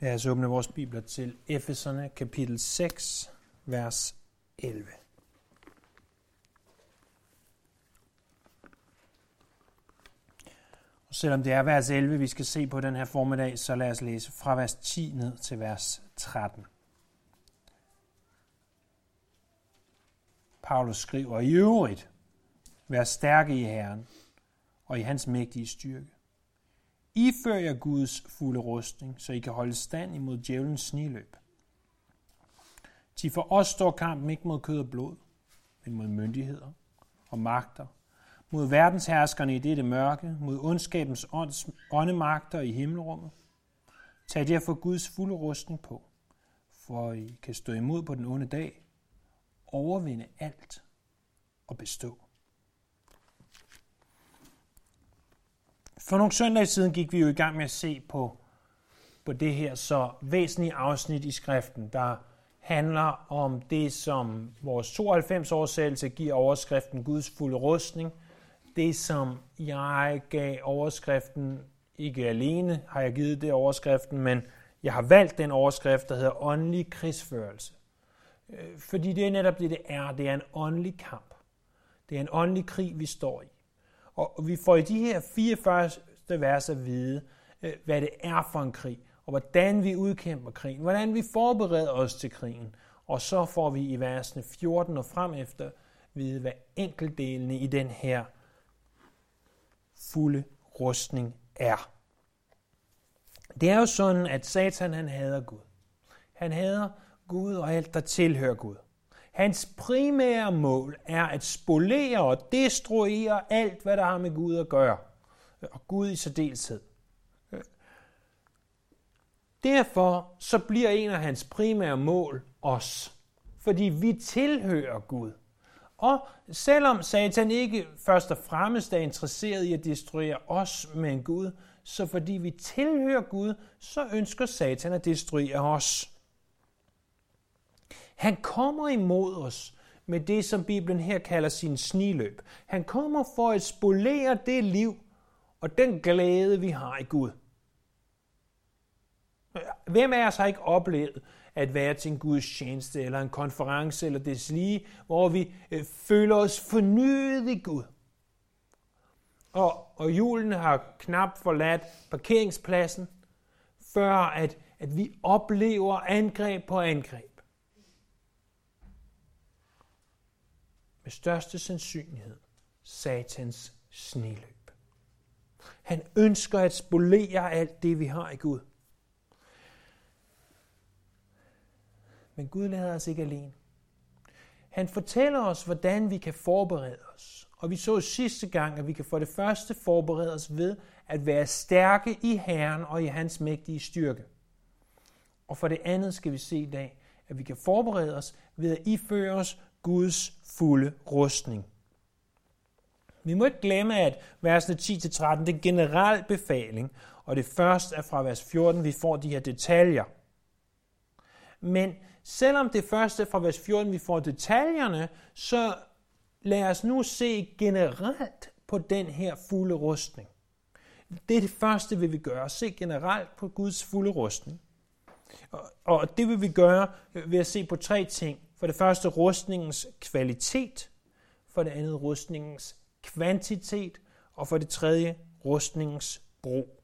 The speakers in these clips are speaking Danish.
Lad os åbne vores bibler til Efeserne kapitel 6, vers 11. Og selvom det er vers 11, vi skal se på den her formiddag, så lad os læse fra vers 10 ned til vers 13. Paulus skriver i øvrigt, vær stærke i Herren og i hans mægtige styrke. Ifør jer Guds fulde rustning, så I kan holde stand imod djævelens sniløb. Til for os står kampen ikke mod kød og blod, men mod myndigheder og magter, mod verdensherskerne i dette mørke, mod ondskabens ånds, åndemagter i himmelrummet. Tag derfor Guds fulde rustning på, for I kan stå imod på den onde dag, overvinde alt og bestå. For nogle søndage siden gik vi jo i gang med at se på, på det her så væsentlige afsnit i skriften, der handler om det, som vores 92 oversættelse giver overskriften Guds fulde rustning. Det, som jeg gav overskriften, ikke alene har jeg givet det overskriften, men jeg har valgt den overskrift, der hedder åndelig krigsførelse. Øh, fordi det er netop det, det er. Det er en åndelig kamp. Det er en åndelig krig, vi står i. Og vi får i de her 44 vers at vide, øh, hvad det er for en krig, og hvordan vi udkæmper krigen, hvordan vi forbereder os til krigen. Og så får vi i versene 14 og frem efter vide, hvad enkeltdelene i den her fulde rustning er. Det er jo sådan, at Satan han hader Gud. Han hader Gud og alt, der tilhører Gud. Hans primære mål er at spolere og destruere alt, hvad der har med Gud at gøre. Og Gud i særdeleshed. Derfor så bliver en af hans primære mål os. Fordi vi tilhører Gud. Og selvom Satan ikke først og fremmest er interesseret i at destruere os med en Gud, så fordi vi tilhører Gud, så ønsker Satan at destruere os. Han kommer imod os med det, som Bibelen her kalder sin sniløb. Han kommer for at spolere det liv og den glæde, vi har i Gud. Hvem af os har ikke oplevet at være til en Guds tjeneste, eller en konference, eller det lige, hvor vi øh, føler os fornyet i Gud? Og, og julen har knap forladt parkeringspladsen, før at, at vi oplever angreb på angreb. Med største sandsynlighed satans sniløb. Han ønsker at spolere alt det, vi har i Gud. Men Gud lader os ikke alene. Han fortæller os, hvordan vi kan forberede os. Og vi så sidste gang, at vi kan for det første forberede os ved at være stærke i Herren og i hans mægtige styrke. Og for det andet skal vi se i dag, at vi kan forberede os ved at iføre os Guds fulde rustning. Vi må ikke glemme, at versene 10-13 det er generel befaling, og det først er fra vers 14, vi får de her detaljer. Men selvom det første er fra vers 14, vi får detaljerne, så lad os nu se generelt på den her fulde rustning. Det er det første, vi vil gøre. Se generelt på Guds fulde rustning. Og det vil vi gøre ved at se på tre ting. For det første rustningens kvalitet, for det andet rustningens kvantitet, og for det tredje rustningens brug.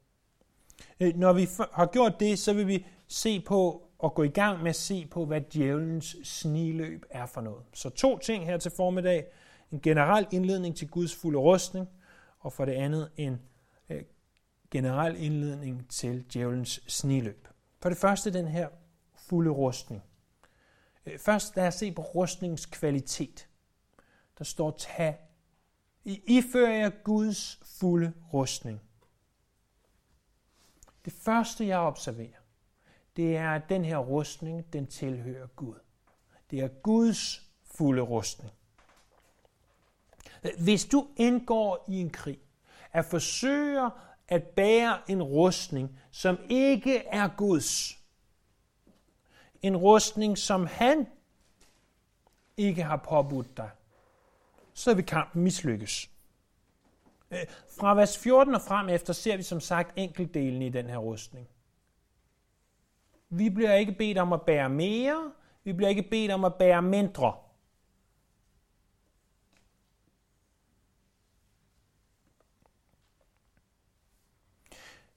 Øh, når vi har gjort det, så vil vi se på og gå i gang med at se på, hvad djævelens sniløb er for noget. Så to ting her til formiddag. En generel indledning til Guds fulde rustning, og for det andet en øh, generel indledning til djævelens sniløb. For det første den her fulde rustning. Øh, først lad os se på rustningens kvalitet. Der står tag. I ifører jer Guds fulde rustning. Det første, jeg observerer, det er, at den her rustning, den tilhører Gud. Det er Guds fulde rustning. Hvis du indgår i en krig, at forsøger at bære en rustning, som ikke er Guds, en rustning, som han ikke har påbudt dig, så vil kampen mislykkes. Øh, fra vers 14 og frem efter ser vi som sagt enkeltdelen i den her rustning. Vi bliver ikke bedt om at bære mere, vi bliver ikke bedt om at bære mindre.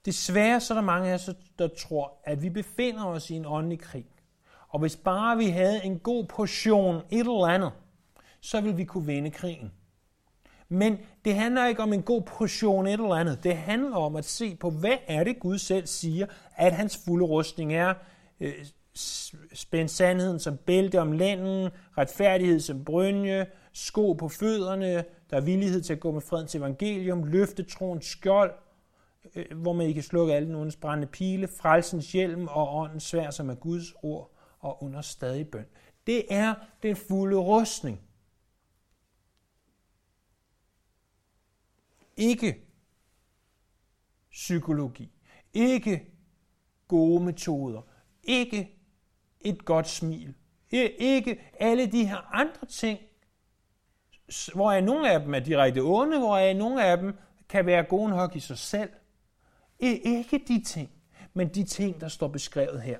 Desværre så er der mange af os, der tror, at vi befinder os i en åndelig krig. Og hvis bare vi havde en god portion et eller andet, så ville vi kunne vinde krigen. Men det handler ikke om en god portion et eller andet. Det handler om at se på, hvad er det Gud selv siger, at hans fulde rustning er. Øh, spænd sandheden som bælte om lænden, retfærdighed som brynje, sko på fødderne, der er villighed til at gå med fredens evangelium, løfte troens skjold, øh, hvor man ikke kan slukke alle nogens brændende pile, frelsens hjelm og åndens svær, som er Guds ord og under stadig bøn. Det er den fulde rustning. Ikke psykologi. Ikke gode metoder. Ikke et godt smil. E-, ikke alle de her andre ting, hvor er nogle af dem er direkte onde, hvor er nogle af dem kan være gode nok i sig selv. E-, ikke de ting, men de ting, der står beskrevet her.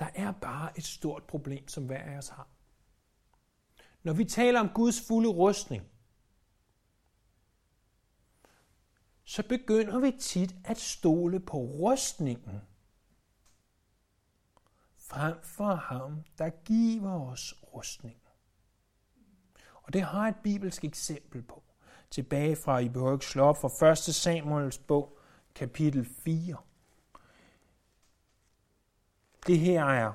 Der er bare et stort problem, som hver af os har. Når vi taler om Guds fulde rustning, så begynder vi tit at stole på rustningen, frem for ham, der giver os rustning. Og det har et bibelsk eksempel på. Tilbage fra, I behøver ikke slå op, fra 1. Samuels bog, kapitel 4. Det her er,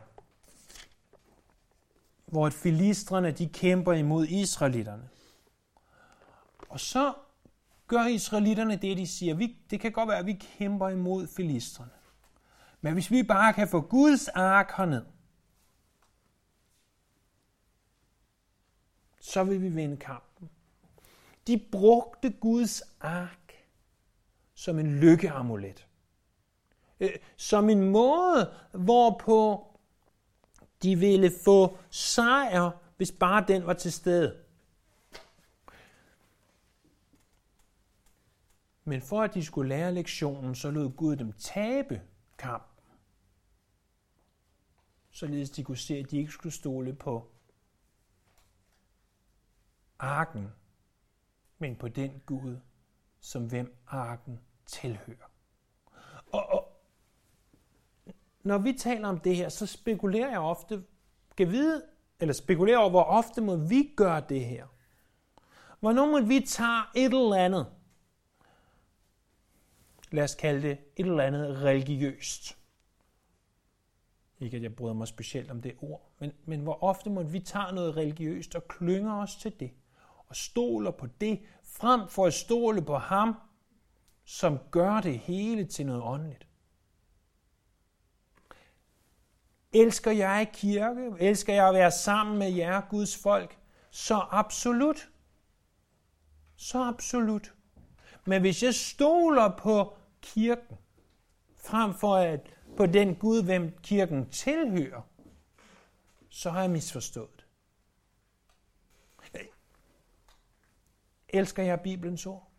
hvor filistrene de kæmper imod israelitterne. Og så gør israelitterne det, de siger. Vi, det kan godt være, at vi kæmper imod filistrene. Men hvis vi bare kan få Guds ark herned, så vil vi vinde kampen. De brugte Guds ark som en lykkeamulet. Øh, som en måde, hvorpå de ville få sejr, hvis bare den var til stede. Men for at de skulle lære lektionen, så lod Gud dem tabe kampen. Således de kunne se, at de ikke skulle stole på arken, men på den Gud, som hvem arken tilhører. Og, og når vi taler om det her, så spekulerer jeg ofte, kan vide, eller spekulerer over, hvor ofte må vi gøre det her. Hvornår må vi tage et eller andet, lad os kalde det et eller andet religiøst. Ikke at jeg bryder mig specielt om det ord, men, men hvor ofte må vi tage noget religiøst og klynger os til det, og stoler på det, frem for at stole på ham, som gør det hele til noget åndeligt. Elsker jeg kirke? Elsker jeg at være sammen med jer, Guds folk? Så absolut. Så absolut. Men hvis jeg stoler på kirken, frem for at på den Gud, hvem kirken tilhører, så har jeg misforstået. Elsker jeg Bibelens ord?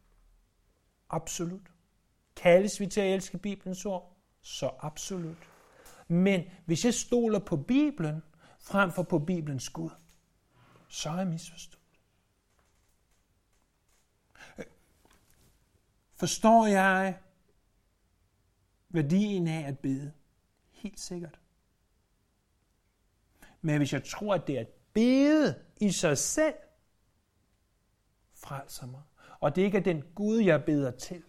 Absolut. Kaldes vi til at elske Bibelens ord? Så absolut. Men hvis jeg stoler på Bibelen, frem for på Bibelens Gud, så er jeg misforstået. Forstår jeg værdien af at bede? Helt sikkert. Men hvis jeg tror, at det er at bede i sig selv, frelser mig, og det ikke er den Gud, jeg beder til,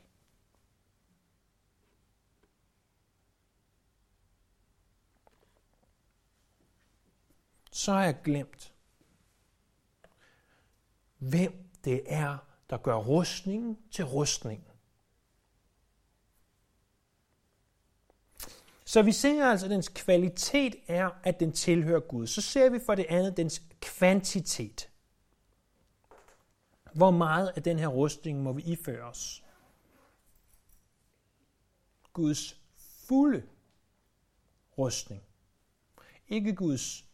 så har jeg glemt, hvem det er, der gør rustningen til rustningen. Så vi ser altså, at dens kvalitet er, at den tilhører Gud. Så ser vi for det andet dens kvantitet. Hvor meget af den her rustning må vi iføre os? Guds fulde rustning. Ikke Guds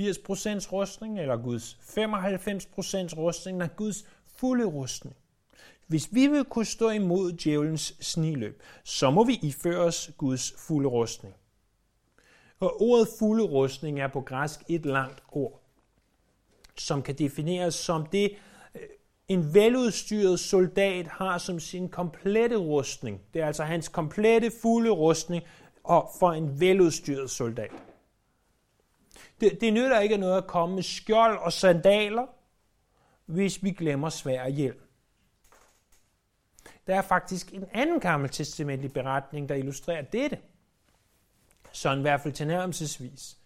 80% rustning, eller Guds 95% rustning, men Guds fulde rustning. Hvis vi vil kunne stå imod djævelens sniløb, så må vi iføre os Guds fulde rustning. Og ordet fulde rustning er på græsk et langt ord, som kan defineres som det, øh, en veludstyret soldat har som sin komplette rustning. Det er altså hans komplette fulde rustning og for en veludstyret soldat. Det, det nytter ikke noget at komme med skjold og sandaler, hvis vi glemmer svær hjelm. Der er faktisk en anden gammeltestamentlig beretning, der illustrerer dette. Sådan i hvert fald tilnærmelsesvis.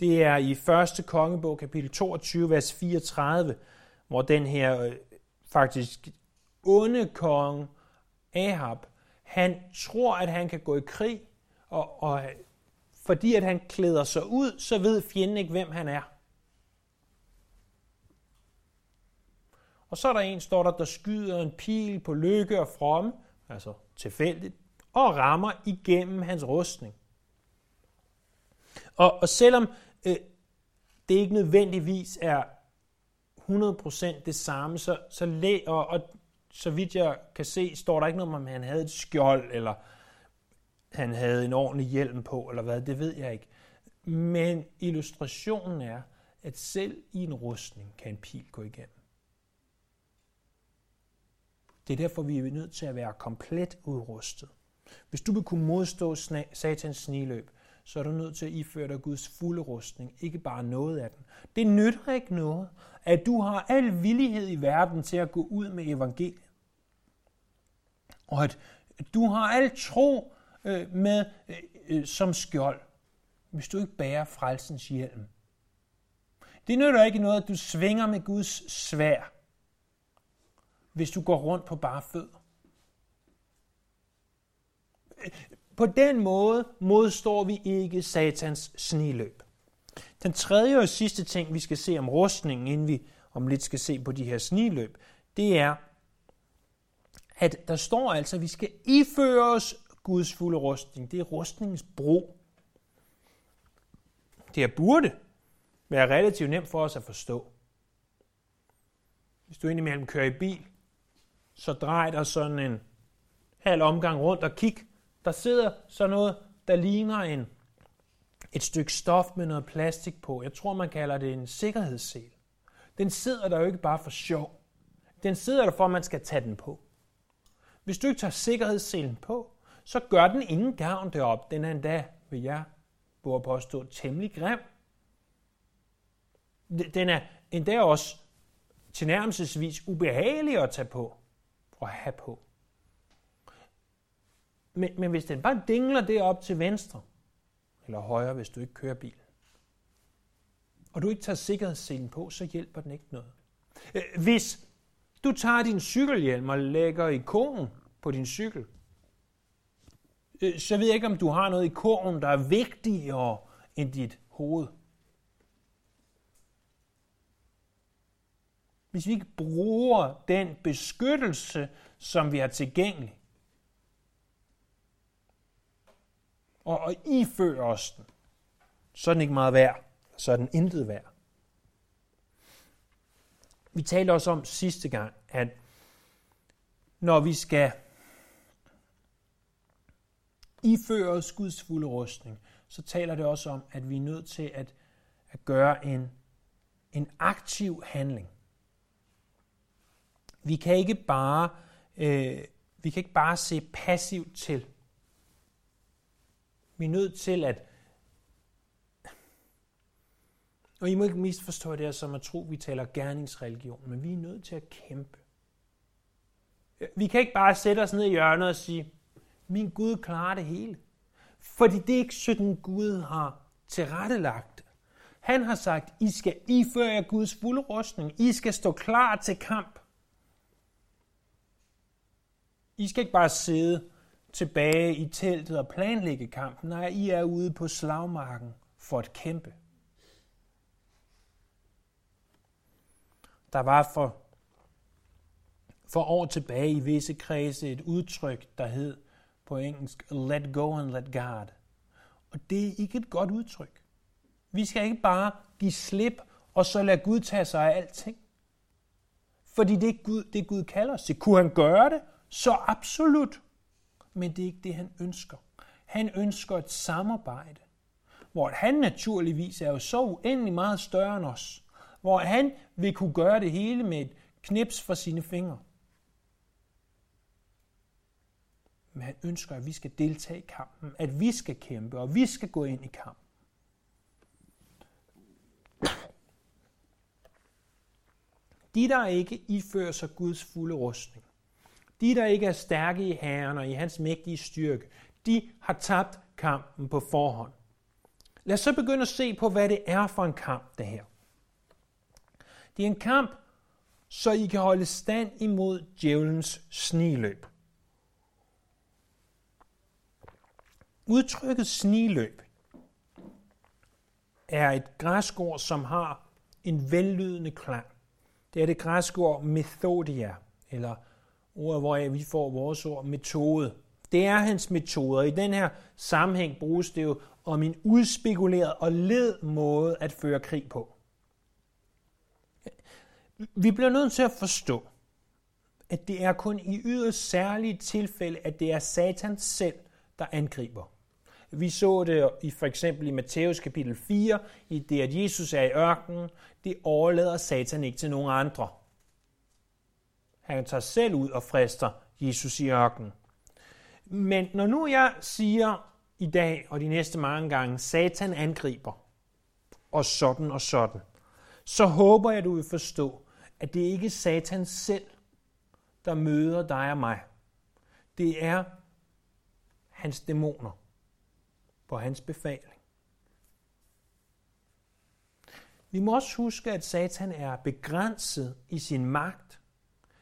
Det er i 1. kongebog, kapitel 22, vers 34, hvor den her øh, faktisk onde konge Ahab, han tror, at han kan gå i krig, og, og fordi at han klæder sig ud, så ved fjenden ikke, hvem han er. Og så er der en, står der, der skyder en pil på lykke og fromme, altså tilfældigt, og rammer igennem hans rustning. Og, og selvom øh, det ikke nødvendigvis er 100% det samme, så, så læ, og, og så vidt jeg kan se, står der ikke noget om, at han havde et skjold, eller han havde en ordentlig hjelm på, eller hvad, det ved jeg ikke. Men illustrationen er, at selv i en rustning kan en pil gå igennem. Det er derfor, vi er nødt til at være komplet udrustet. Hvis du vil kunne modstå satans sniløb, så er du nødt til at iføre dig Guds fulde rustning, ikke bare noget af den. Det nytter ikke noget, at du har al villighed i verden til at gå ud med evangeliet. Og at du har al tro øh, med øh, øh, som skjold, hvis du ikke bærer frelsens hjelm. Det nytter ikke noget, at du svinger med Guds svær, hvis du går rundt på bare fødder. Øh, på den måde modstår vi ikke satans sniløb. Den tredje og sidste ting, vi skal se om rustningen, inden vi om lidt skal se på de her sniløb, det er, at der står altså, at vi skal iføre os Guds fulde rustning. Det er rustningens bro. Det er burde være relativt nemt for os at forstå. Hvis du indimellem kører i bil, så drej dig sådan en halv omgang rundt og kig. Der sidder sådan noget, der ligner en, et stykke stof med noget plastik på. Jeg tror, man kalder det en sikkerhedssel. Den sidder der jo ikke bare for sjov. Den sidder der for, at man skal tage den på. Hvis du ikke tager sikkerhedsselen på, så gør den ingen gavn derop. Den er endda, vil jeg på påstå, temmelig grim. Den er endda også tilnærmelsesvis ubehagelig at tage på og have på. Men, men hvis den bare dingler det op til venstre, eller højre, hvis du ikke kører bil, og du ikke tager sikkerhedsselen på, så hjælper den ikke noget. Øh, hvis du tager din cykelhjelm og lægger ikonen på din cykel, Øh, så ved jeg ikke, om du har noget i kurven, der er vigtigere end dit hoved. Hvis vi ikke bruger den beskyttelse, som vi har tilgængelig, og, og ifører os den, så er den ikke meget værd. Så er den intet værd. Vi talte også om sidste gang, at når vi skal ifører os Guds fulde rustning, så taler det også om, at vi er nødt til at, at gøre en, en aktiv handling. Vi kan ikke bare, øh, vi kan ikke bare se passivt til. Vi er nødt til at og I må ikke misforstå det her som at tro, at vi taler gerningsreligion, men vi er nødt til at kæmpe. Vi kan ikke bare sætte os ned i hjørnet og sige, min Gud klarer det hele. Fordi det er ikke sådan, Gud har tilrettelagt. Han har sagt, I skal iføre jer Guds fulde rustning. I skal stå klar til kamp. I skal ikke bare sidde tilbage i teltet og planlægge kampen. Nej, I er ude på slagmarken for at kæmpe. Der var for, for år tilbage i visse kredse et udtryk, der hed på engelsk, let go and let God. Og det er ikke et godt udtryk. Vi skal ikke bare give slip, og så lade Gud tage sig af alting. Fordi det er Gud, det Gud kalder os til. Kunne han gøre det? Så absolut. Men det er ikke det, han ønsker. Han ønsker et samarbejde, hvor han naturligvis er jo så uendelig meget større end os. Hvor han vil kunne gøre det hele med et knips fra sine fingre. Men han ønsker, at vi skal deltage i kampen, at vi skal kæmpe, og vi skal gå ind i kampen. De, der ikke ifører sig Guds fulde rustning, de, der ikke er stærke i Herren og i hans mægtige styrke, de har tabt kampen på forhånd. Lad os så begynde at se på, hvad det er for en kamp, det her. Det er en kamp, så I kan holde stand imod djævelens sniløb. Udtrykket sniløb er et græsk ord, som har en vellydende klang. Det er det græske ord methodia, eller ordet, hvor vi får vores ord metode. Det er hans metoder. I den her sammenhæng bruges det jo om en udspekuleret og led måde at føre krig på. Vi bliver nødt til at forstå, at det er kun i yderst særlige tilfælde, at det er Satan selv, der angriber. Vi så det i for eksempel i Matthæus kapitel 4, i det, at Jesus er i ørkenen. Det overlader Satan ikke til nogen andre. Han tager selv ud og frister Jesus i ørkenen. Men når nu jeg siger i dag og de næste mange gange, Satan angriber, og sådan og sådan, så håber jeg, du vil forstå, at det ikke er Satan selv, der møder dig og mig. Det er hans dæmoner på hans befaling. Vi må også huske, at Satan er begrænset i sin magt.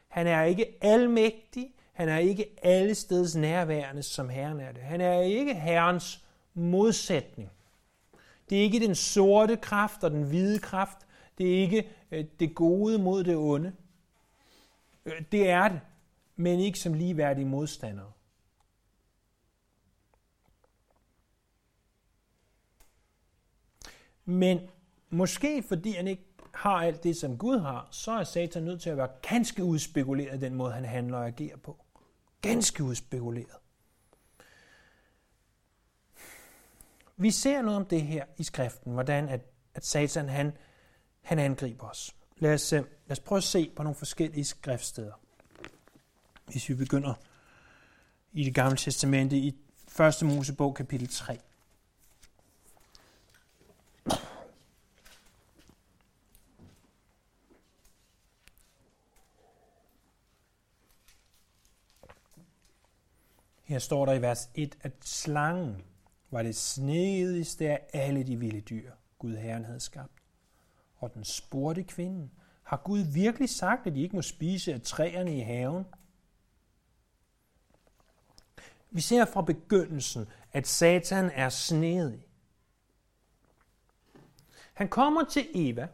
Han er ikke almægtig, han er ikke alle steds nærværende, som Herren er det. Han er ikke Herrens modsætning. Det er ikke den sorte kraft og den hvide kraft. Det er ikke øh, det gode mod det onde. Øh, det er det, men ikke som ligeværdige modstandere. Men måske fordi han ikke har alt det, som Gud har, så er Satan nødt til at være ganske udspekuleret den måde, han handler og agerer på. Ganske udspekuleret. Vi ser noget om det her i skriften, hvordan at, at Satan han, han angriber os. Lad os, øh, lad os prøve at se på nogle forskellige skriftsteder. Hvis vi begynder i det gamle testamente i 1. Mosebog kapitel 3. Her står der i vers 1, at slangen var det snedigste af alle de vilde dyr, Gud Herren havde skabt. Og den spurgte kvinden, har Gud virkelig sagt, at de ikke må spise af træerne i haven? Vi ser fra begyndelsen, at Satan er snedig. Han kommer til Eva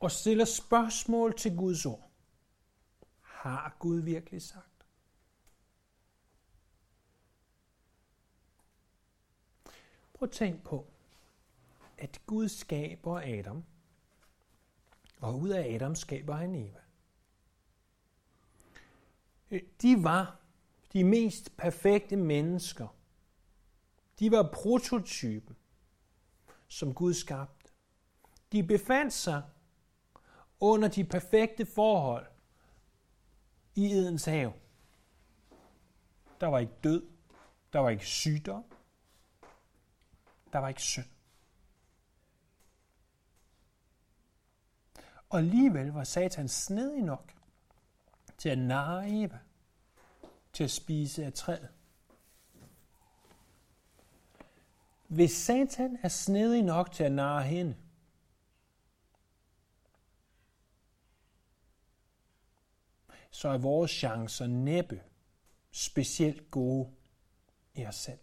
og stiller spørgsmål til Guds ord. Har Gud virkelig sagt? Prøv at tænk på, at Gud skaber Adam, og ud af Adam skaber han Eva. Øh, de var de mest perfekte mennesker. De var prototypen, som Gud skabte. De befandt sig under de perfekte forhold, i Edens have. Der var ikke død, der var ikke sygdom, der var ikke synd. Og alligevel var Satan snedig nok til at narre Eva, til at spise af træet. Hvis Satan er snedig nok til at narre hende, så er vores chancer næppe specielt gode i os selv.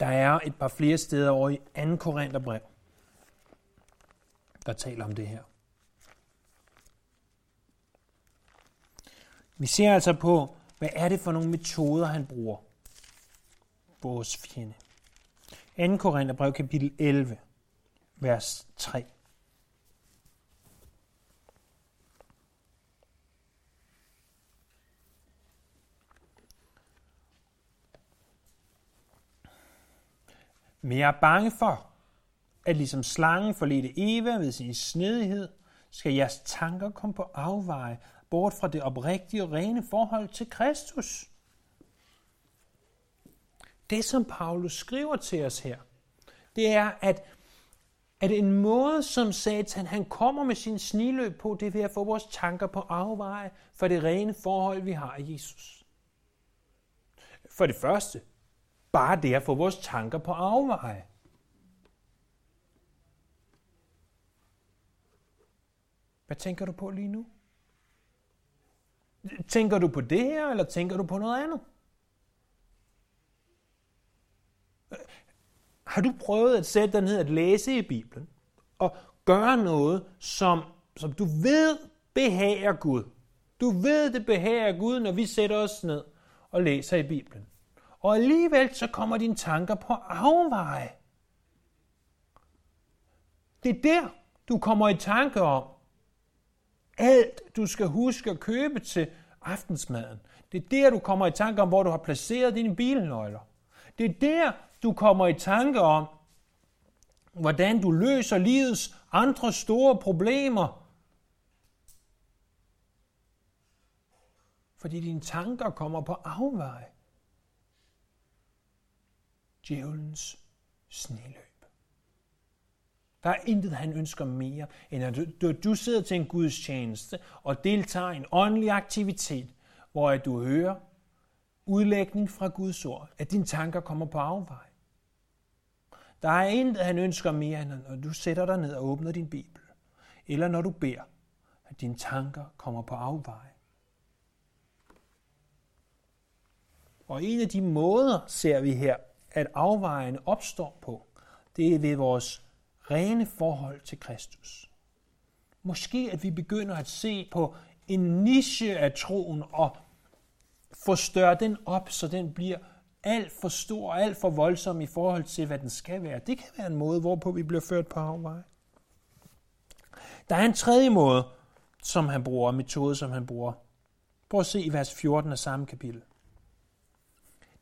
Der er et par flere steder over i 2. Korintherbrev, der taler om det her. Vi ser altså på, hvad er det for nogle metoder, han bruger. vores fjende. 2. Korintherbrev kapitel 11, vers 3. Men jeg er bange for, at ligesom slangen forledte Eva ved sin snedighed, skal jeres tanker komme på afveje, bort fra det oprigtige og rene forhold til Kristus. Det, som Paulus skriver til os her, det er, at, at en måde, som Satan han kommer med sin sniløb på, det er ved at få vores tanker på afveje for det rene forhold, vi har i Jesus. For det første, bare det at få vores tanker på afveje. Hvad tænker du på lige nu? Tænker du på det her, eller tænker du på noget andet? Har du prøvet at sætte dig ned og læse i Bibelen, og gøre noget, som, som du ved behager Gud? Du ved, det behager Gud, når vi sætter os ned og læser i Bibelen. Og alligevel så kommer dine tanker på afveje. Det er der, du kommer i tanke om, alt, du skal huske at købe til aftensmaden. Det er der, du kommer i tanke om, hvor du har placeret dine bilnøgler. Det er der, du kommer i tanke om, hvordan du løser livets andre store problemer. Fordi dine tanker kommer på afveje. Djævelens sniløb. Der er intet, han ønsker mere, end at du, du sidder til en Guds tjeneste og deltager i en åndelig aktivitet, hvor at du hører udlægning fra Guds ord, at dine tanker kommer på afvej. Der er intet, han ønsker mere, end når du sætter dig ned og åbner din Bibel, eller når du beder, at dine tanker kommer på afvej. Og en af de måder, ser vi her, at afvejen opstår på, det er ved vores rene forhold til Kristus. Måske at vi begynder at se på en niche af troen og forstørre den op, så den bliver alt for stor og alt for voldsom i forhold til, hvad den skal være. Det kan være en måde, hvorpå vi bliver ført på afveje. Der er en tredje måde, som han bruger, metode, som han bruger. Prøv at se i vers 14 af samme kapitel.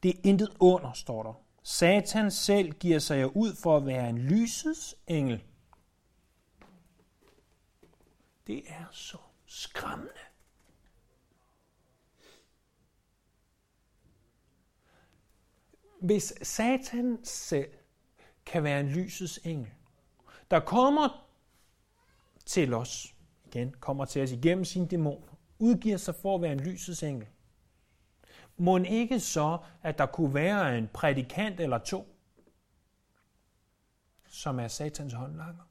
Det er intet under, står der. Satan selv giver sig ud for at være en lysets engel. Det er så skræmmende. Hvis Satan selv kan være en lysets engel, der kommer til os, igen, kommer til os igennem sine dæmoner, udgiver sig for at være en lysets engel, må ikke så, at der kunne være en prædikant eller to, som er satans håndlanger?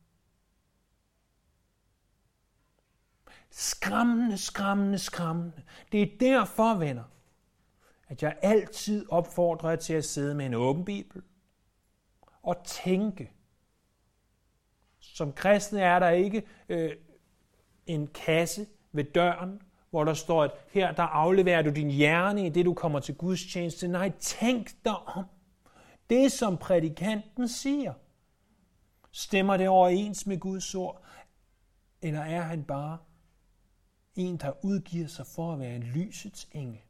Skræmmende, skræmmende, skræmmende. Det er derfor, venner, at jeg altid opfordrer jer til at sidde med en åben bibel og tænke. Som kristne er der ikke øh, en kasse ved døren, hvor der står, at her der afleverer du din hjerne i det, du kommer til Guds tjeneste. Nej, tænk dig om. Det, som prædikanten siger, stemmer det overens med Guds ord? Eller er han bare en, der udgiver sig for at være en lysets engel?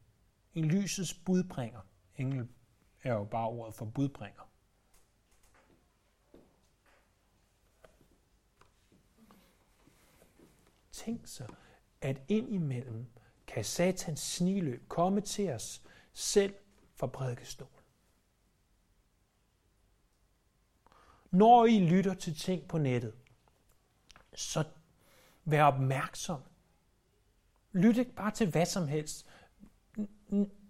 En lysets budbringer. Engel er jo bare ordet for budbringer. Tænk så, at indimellem kan satans sniløb komme til os selv fra prædikestolen. Når I lytter til ting på nettet, så vær opmærksom. Lyt ikke bare til hvad som helst.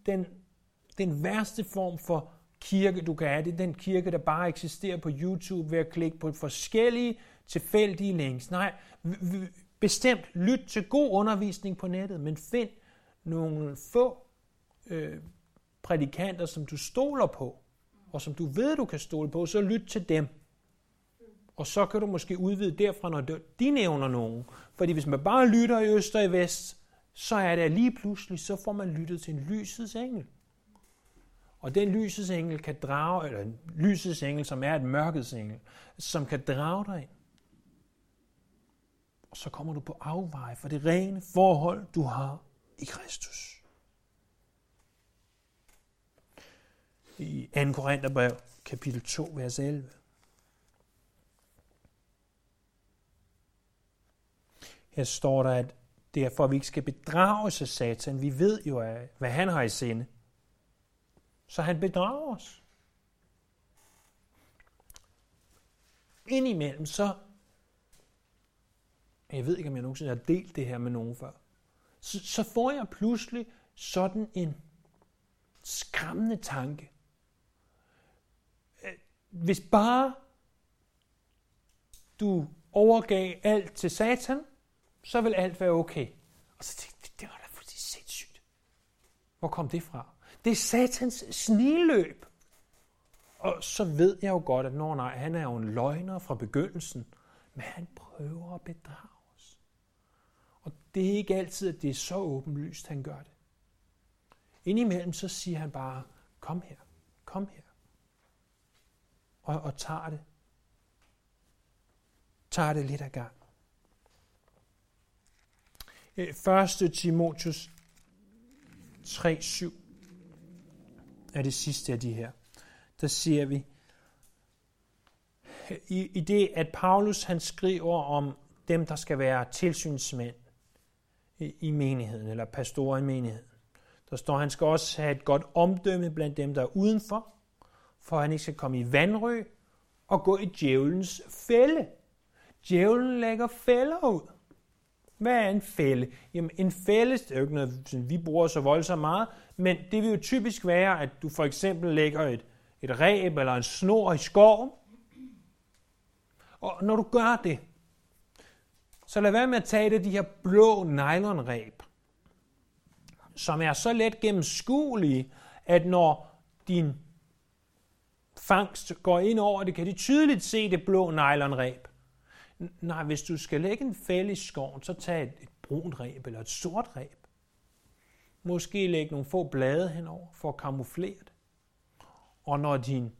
Den, den værste form for kirke, du kan have, det er den kirke, der bare eksisterer på YouTube ved at klikke på forskellige tilfældige links. Nej, Bestemt lyt til god undervisning på nettet, men find nogle få øh, prædikanter, som du stoler på, og som du ved, du kan stole på, så lyt til dem. Og så kan du måske udvide derfra, når de nævner nogen. Fordi hvis man bare lytter i øst og i vest, så er det lige pludselig, så får man lyttet til en lysets engel. Og den lysets engel kan drage, eller en lysets engel, som er et mørkets engel, som kan drage dig ind. Og så kommer du på afveje for det rene forhold, du har i Kristus. I 2. Korintherbrev, kapitel 2, vers 11. Her står der, at derfor at vi ikke skal bedrage sig Satan. Vi ved jo, hvad han har i sinde. Så han bedrager os. Indimellem så, jeg ved ikke, om jeg nogensinde har delt det her med nogen før, så, så får jeg pludselig sådan en skræmmende tanke. Øh, hvis bare du overgav alt til Satan, så vil alt være okay. Og så tænkte jeg, det var da fuldstændig sindssygt. Hvor kom det fra? Det er satans sniløb. Og så ved jeg jo godt, at når nej, han er jo en løgner fra begyndelsen, men han prøver at bedrage det er ikke altid, at det er så åbenlyst, han gør det. Indimellem så siger han bare, kom her, kom her. Og, og tager det. Tager det lidt af gang. Øh, 1. Timotius 3.7 er det sidste af de her. Der siger vi, i, i det, at Paulus han skriver om dem, der skal være tilsynsmænd i, menigheden, eller pastor i menigheden. Der står, at han skal også have et godt omdømme blandt dem, der er udenfor, for at han ikke skal komme i vandrø og gå i djævelens fælde. Djævlen lægger fælder ud. Hvad er en fælde? Jamen en fælde, det er jo ikke noget, vi bruger så voldsomt meget, men det vil jo typisk være, at du for eksempel lægger et, et ræb eller en snor i skoven. Og når du gør det, så lad være med at tage det de her blå nylonreb, som er så let gennemskuelige, at når din fangst går ind over det, kan de tydeligt se det blå nylonreb. Nej, hvis du skal lægge en fælde i skoven, så tag et, et brunt reb eller et sort reb. Måske lægge nogle få blade henover for at kamuflere det. Og når din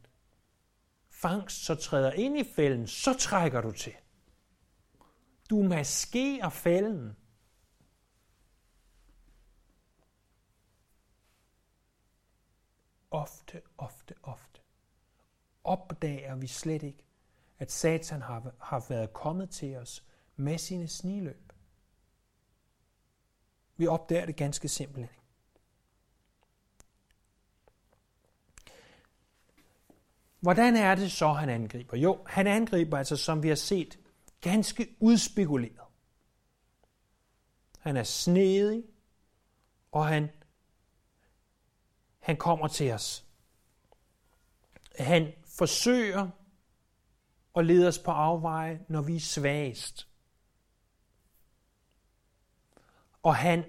fangst så træder ind i fælden, så trækker du til. Du maskerer fælden. Ofte, ofte, ofte opdager vi slet ikke, at Satan har, har været kommet til os med sine sniløb. Vi opdager det ganske simpelt. Hvordan er det så, han angriber? Jo, han angriber altså, som vi har set, ganske udspekuleret. Han er snedig, og han, han kommer til os. Han forsøger at lede os på afveje, når vi er svagest. Og han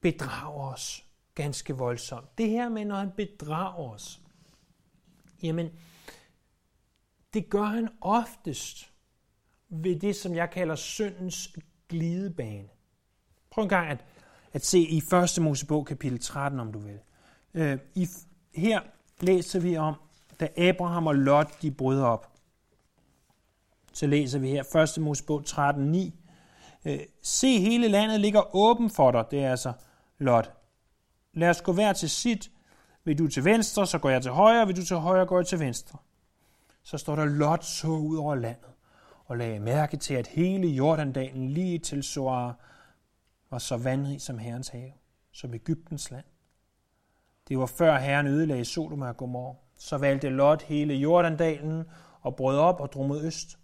bedrager os ganske voldsomt. Det her med, når han bedrager os, jamen, det gør han oftest ved det, som jeg kalder syndens glidebane. Prøv en gang at, at se i 1. Mosebog kapitel 13, om du vil. Øh, i, her læser vi om, da Abraham og Lot de brød op så læser vi her 1. Mosebog 13.9. Øh, Se, hele landet ligger åben for dig. Det er altså Lot. Lad os gå hver til sit. Vil du til venstre, så går jeg til højre. Vil du til højre, går jeg til venstre. Så står der, Lot så ud over landet og lagde mærke til, at hele Jordandalen lige til Soar var så vandrig som Herrens have, som Ægyptens land. Det var før Herren ødelagde Sodoma og Gomorra. Så valgte Lot hele Jordandalen og brød op og drog mod øst.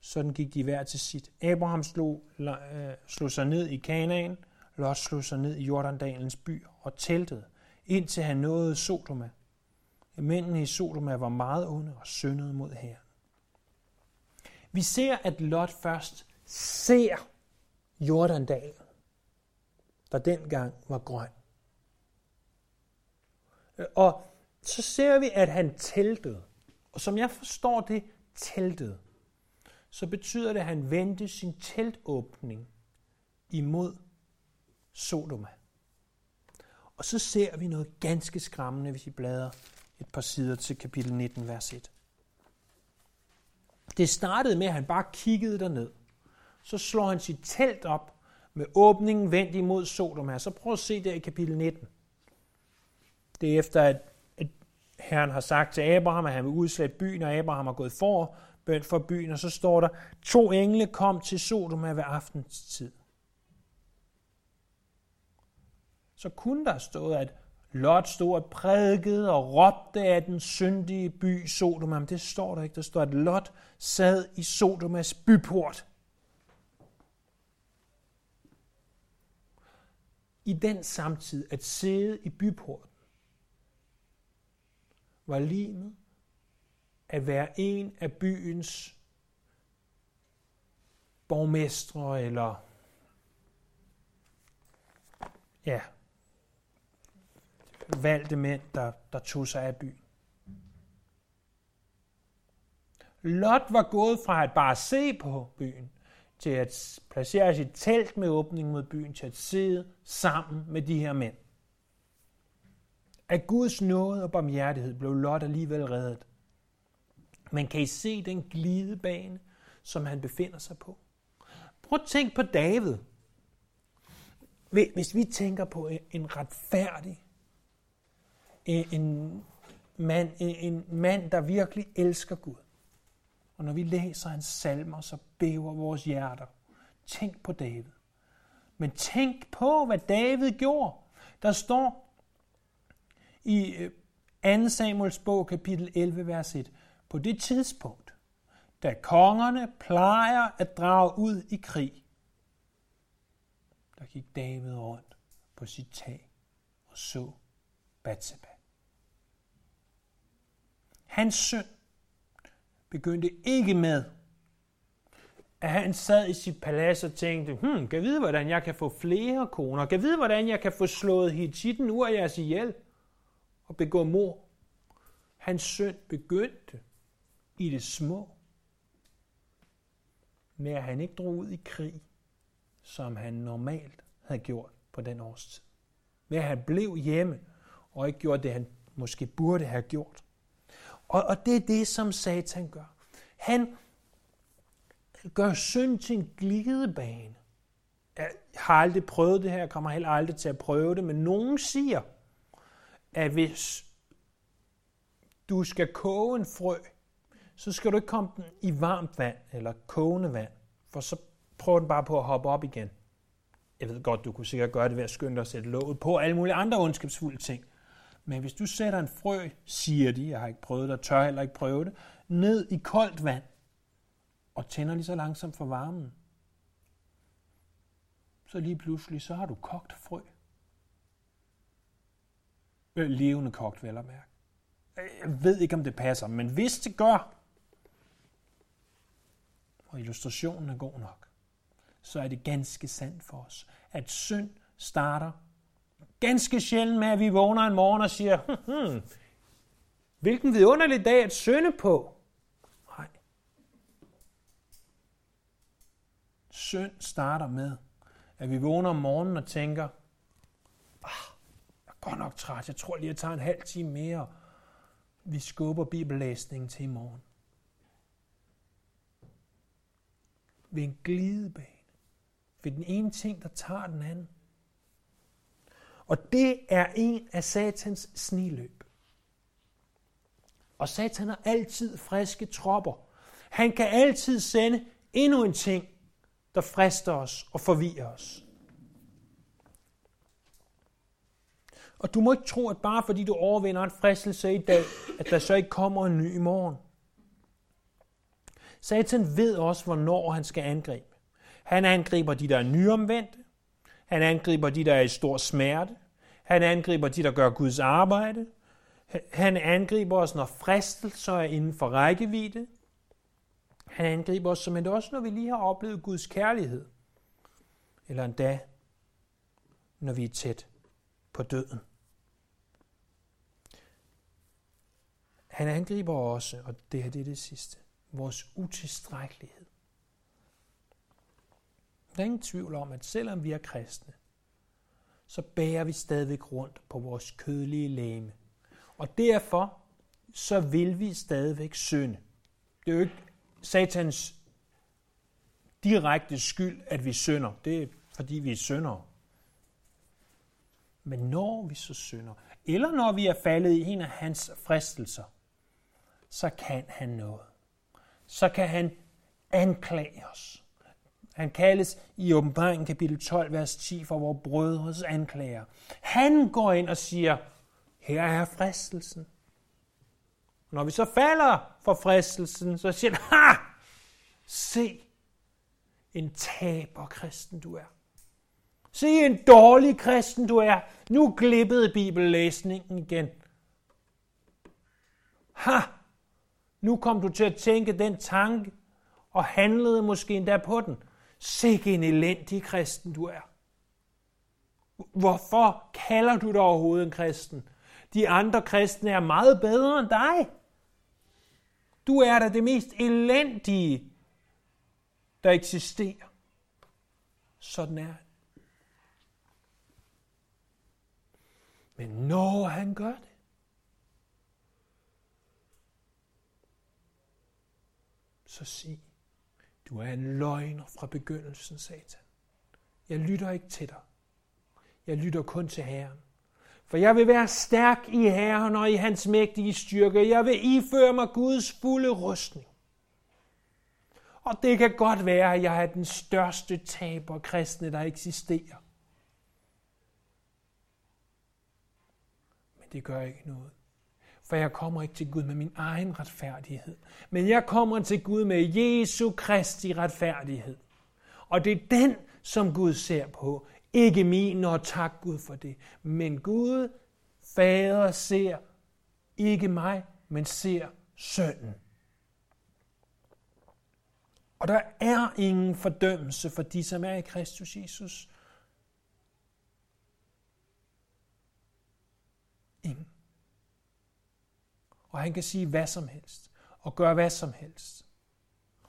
Sådan gik de hver til sit. Abraham slog, øh, slog sig ned i Kanaan, Lot slog sig ned i Jordandalens by og teltede, indtil han nåede Sodoma. Mændene i Sodoma var meget onde og syndede mod Herren. Vi ser, at Lot først ser Jordandalen, der dengang var grøn. Og så ser vi, at han teltede. Og som jeg forstår det, teltede så betyder det, at han vendte sin teltåbning imod Sodoma. Og så ser vi noget ganske skræmmende, hvis I bladrer et par sider til kapitel 19, vers 1. Det startede med, at han bare kiggede derned. Så slår han sit telt op med åbningen vendt imod Sodoma. Så prøv at se der i kapitel 19. Det er efter, at, at Herren har sagt til Abraham, at han vil udslætte byen, og Abraham har gået for, bøn for byen, og så står der, to engle kom til Sodoma ved aftenstid. Så kunne der stået, at Lot stod og prædikede og råbte af den syndige by Sodoma. Men det står der ikke. Der står, at Lot sad i Sodomas byport. I den samtid at sidde i byporten var limet at være en af byens borgmestre eller ja, valgte mænd, der, der tog sig af byen. Lot var gået fra at bare se på byen, til at placere sit telt med åbning mod byen, til at sidde sammen med de her mænd. Af Guds nåde og barmhjertighed blev Lot alligevel reddet. Men kan I se den glidebane, som han befinder sig på? Prøv at tænke på David. Hvis vi tænker på en retfærdig, en mand, en mand, der virkelig elsker Gud. Og når vi læser hans salmer, så bæver vores hjerter. Tænk på David. Men tænk på, hvad David gjorde. Der står i øh, 2. Samuels bog, kapitel 11, vers 1. På det tidspunkt, da kongerne plejer at drage ud i krig, der gik David rundt på sit tag og så Batseba. Hans søn begyndte ikke med, at han sad i sit palads og tænkte, hmm, kan vide, hvordan jeg kan få flere koner? Kan vide, hvordan jeg kan få slået Hittiten ud af jeres ihjel og begå mor? Hans søn begyndte i det små med, at han ikke drog ud i krig, som han normalt havde gjort på den årstid. Med at han blev hjemme og ikke gjorde det, han måske burde have gjort. Og, og det er det, som Satan gør. Han gør synd til en glidebane. Jeg har aldrig prøvet det her, jeg kommer heller aldrig til at prøve det, men nogen siger, at hvis du skal koge en frø, så skal du ikke komme den i varmt vand eller kogende vand, for så prøver den bare på at hoppe op igen. Jeg ved godt, du kunne sikkert gøre det ved at skynde dig at sætte låget på alle mulige andre ondskabsfulde ting. Men hvis du sætter en frø, siger de, jeg har ikke prøvet det, og tør heller ikke prøve det, ned i koldt vand, og tænder lige så langsomt for varmen, så lige pludselig, så har du kogt frø. Øh, levende kogt, vel at mærke. Jeg ved ikke, om det passer, men hvis det gør, og illustrationen er god nok, så er det ganske sandt for os, at synd starter ganske sjældent med, at vi vågner en morgen og siger, hmm, hmm, hvilken vidunderlig dag at synde på. Nej. Synd starter med, at vi vågner om morgenen og tænker, ah, jeg er godt nok træt, jeg tror lige, jeg tager en halv time mere. Vi skubber bibellæsningen til i morgen. Ved en glidebane. Ved den ene ting, der tager den anden. Og det er en af satans sniløb. Og satan har altid friske tropper. Han kan altid sende endnu en ting, der frister os og forvirrer os. Og du må ikke tro, at bare fordi du overvinder en fristelse i dag, at der så ikke kommer en ny i morgen. Satan ved også, hvornår han skal angribe. Han angriber de, der er nyomvendte. Han angriber de, der er i stor smerte. Han angriber de, der gør Guds arbejde. Han angriber os, når fristelser er inden for rækkevidde. Han angriber os som også, når vi lige har oplevet Guds kærlighed. Eller endda, når vi er tæt på døden. Han angriber også, og det her det er det sidste, vores utilstrækkelighed. Der er ingen tvivl om, at selvom vi er kristne, så bærer vi stadigvæk rundt på vores kødelige læme. Og derfor så vil vi stadigvæk synde. Det er jo ikke satans direkte skyld, at vi synder. Det er fordi vi er syndere. Men når vi så synder, eller når vi er faldet i en af hans fristelser, så kan han noget. Så kan han anklage os. Han kaldes i åbenbaringen kapitel 12, vers 10 for vores brødres anklager. Han går ind og siger, her er fristelsen. Når vi så falder for fristelsen, så siger han, ha! Se, en taber kristen du er. Se en dårlig kristen du er. Nu glippede bibellæsningen igen. Ha! Nu kom du til at tænke den tanke, og handlede måske endda på den. Sikke en elendig kristen du er. Hvorfor kalder du dig overhovedet en kristen? De andre kristne er meget bedre end dig. Du er da det mest elendige, der eksisterer. Sådan er det. Men når han gør det, så sig, du er en løgner fra begyndelsen, Satan. Jeg lytter ikke til dig. Jeg lytter kun til Herren. For jeg vil være stærk i Herren og i hans mægtige styrke. Jeg vil iføre mig Guds fulde rustning. Og det kan godt være, at jeg er den største taber kristne, der eksisterer. Men det gør ikke noget. For jeg kommer ikke til Gud med min egen retfærdighed. Men jeg kommer til Gud med Jesu Kristi retfærdighed. Og det er den, som Gud ser på. Ikke min, og tak Gud for det. Men Gud, Fader, ser ikke mig, men ser sønnen. Og der er ingen fordømmelse for de, som er i Kristus Jesus. Ingen. Og han kan sige hvad som helst, og gøre hvad som helst.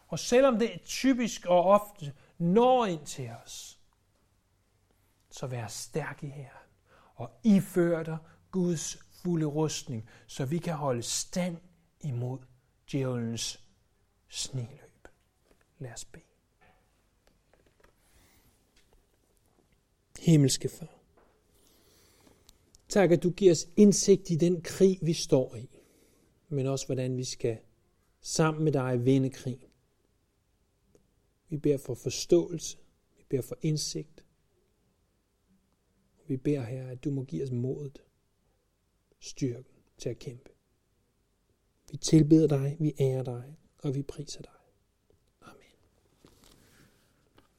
Og selvom det er typisk og ofte når ind til os, så vær stærk i Herren, og ifør dig Guds fulde rustning, så vi kan holde stand imod djævelens sniløb. Lad os bede. Himmelske Far, tak at du giver os indsigt i den krig, vi står i, men også hvordan vi skal sammen med dig vinde krigen. Vi beder for forståelse, vi beder for indsigt, og vi beder her, at du må give os modet, styrken til at kæmpe. Vi tilbeder dig, vi ærer dig, og vi priser dig.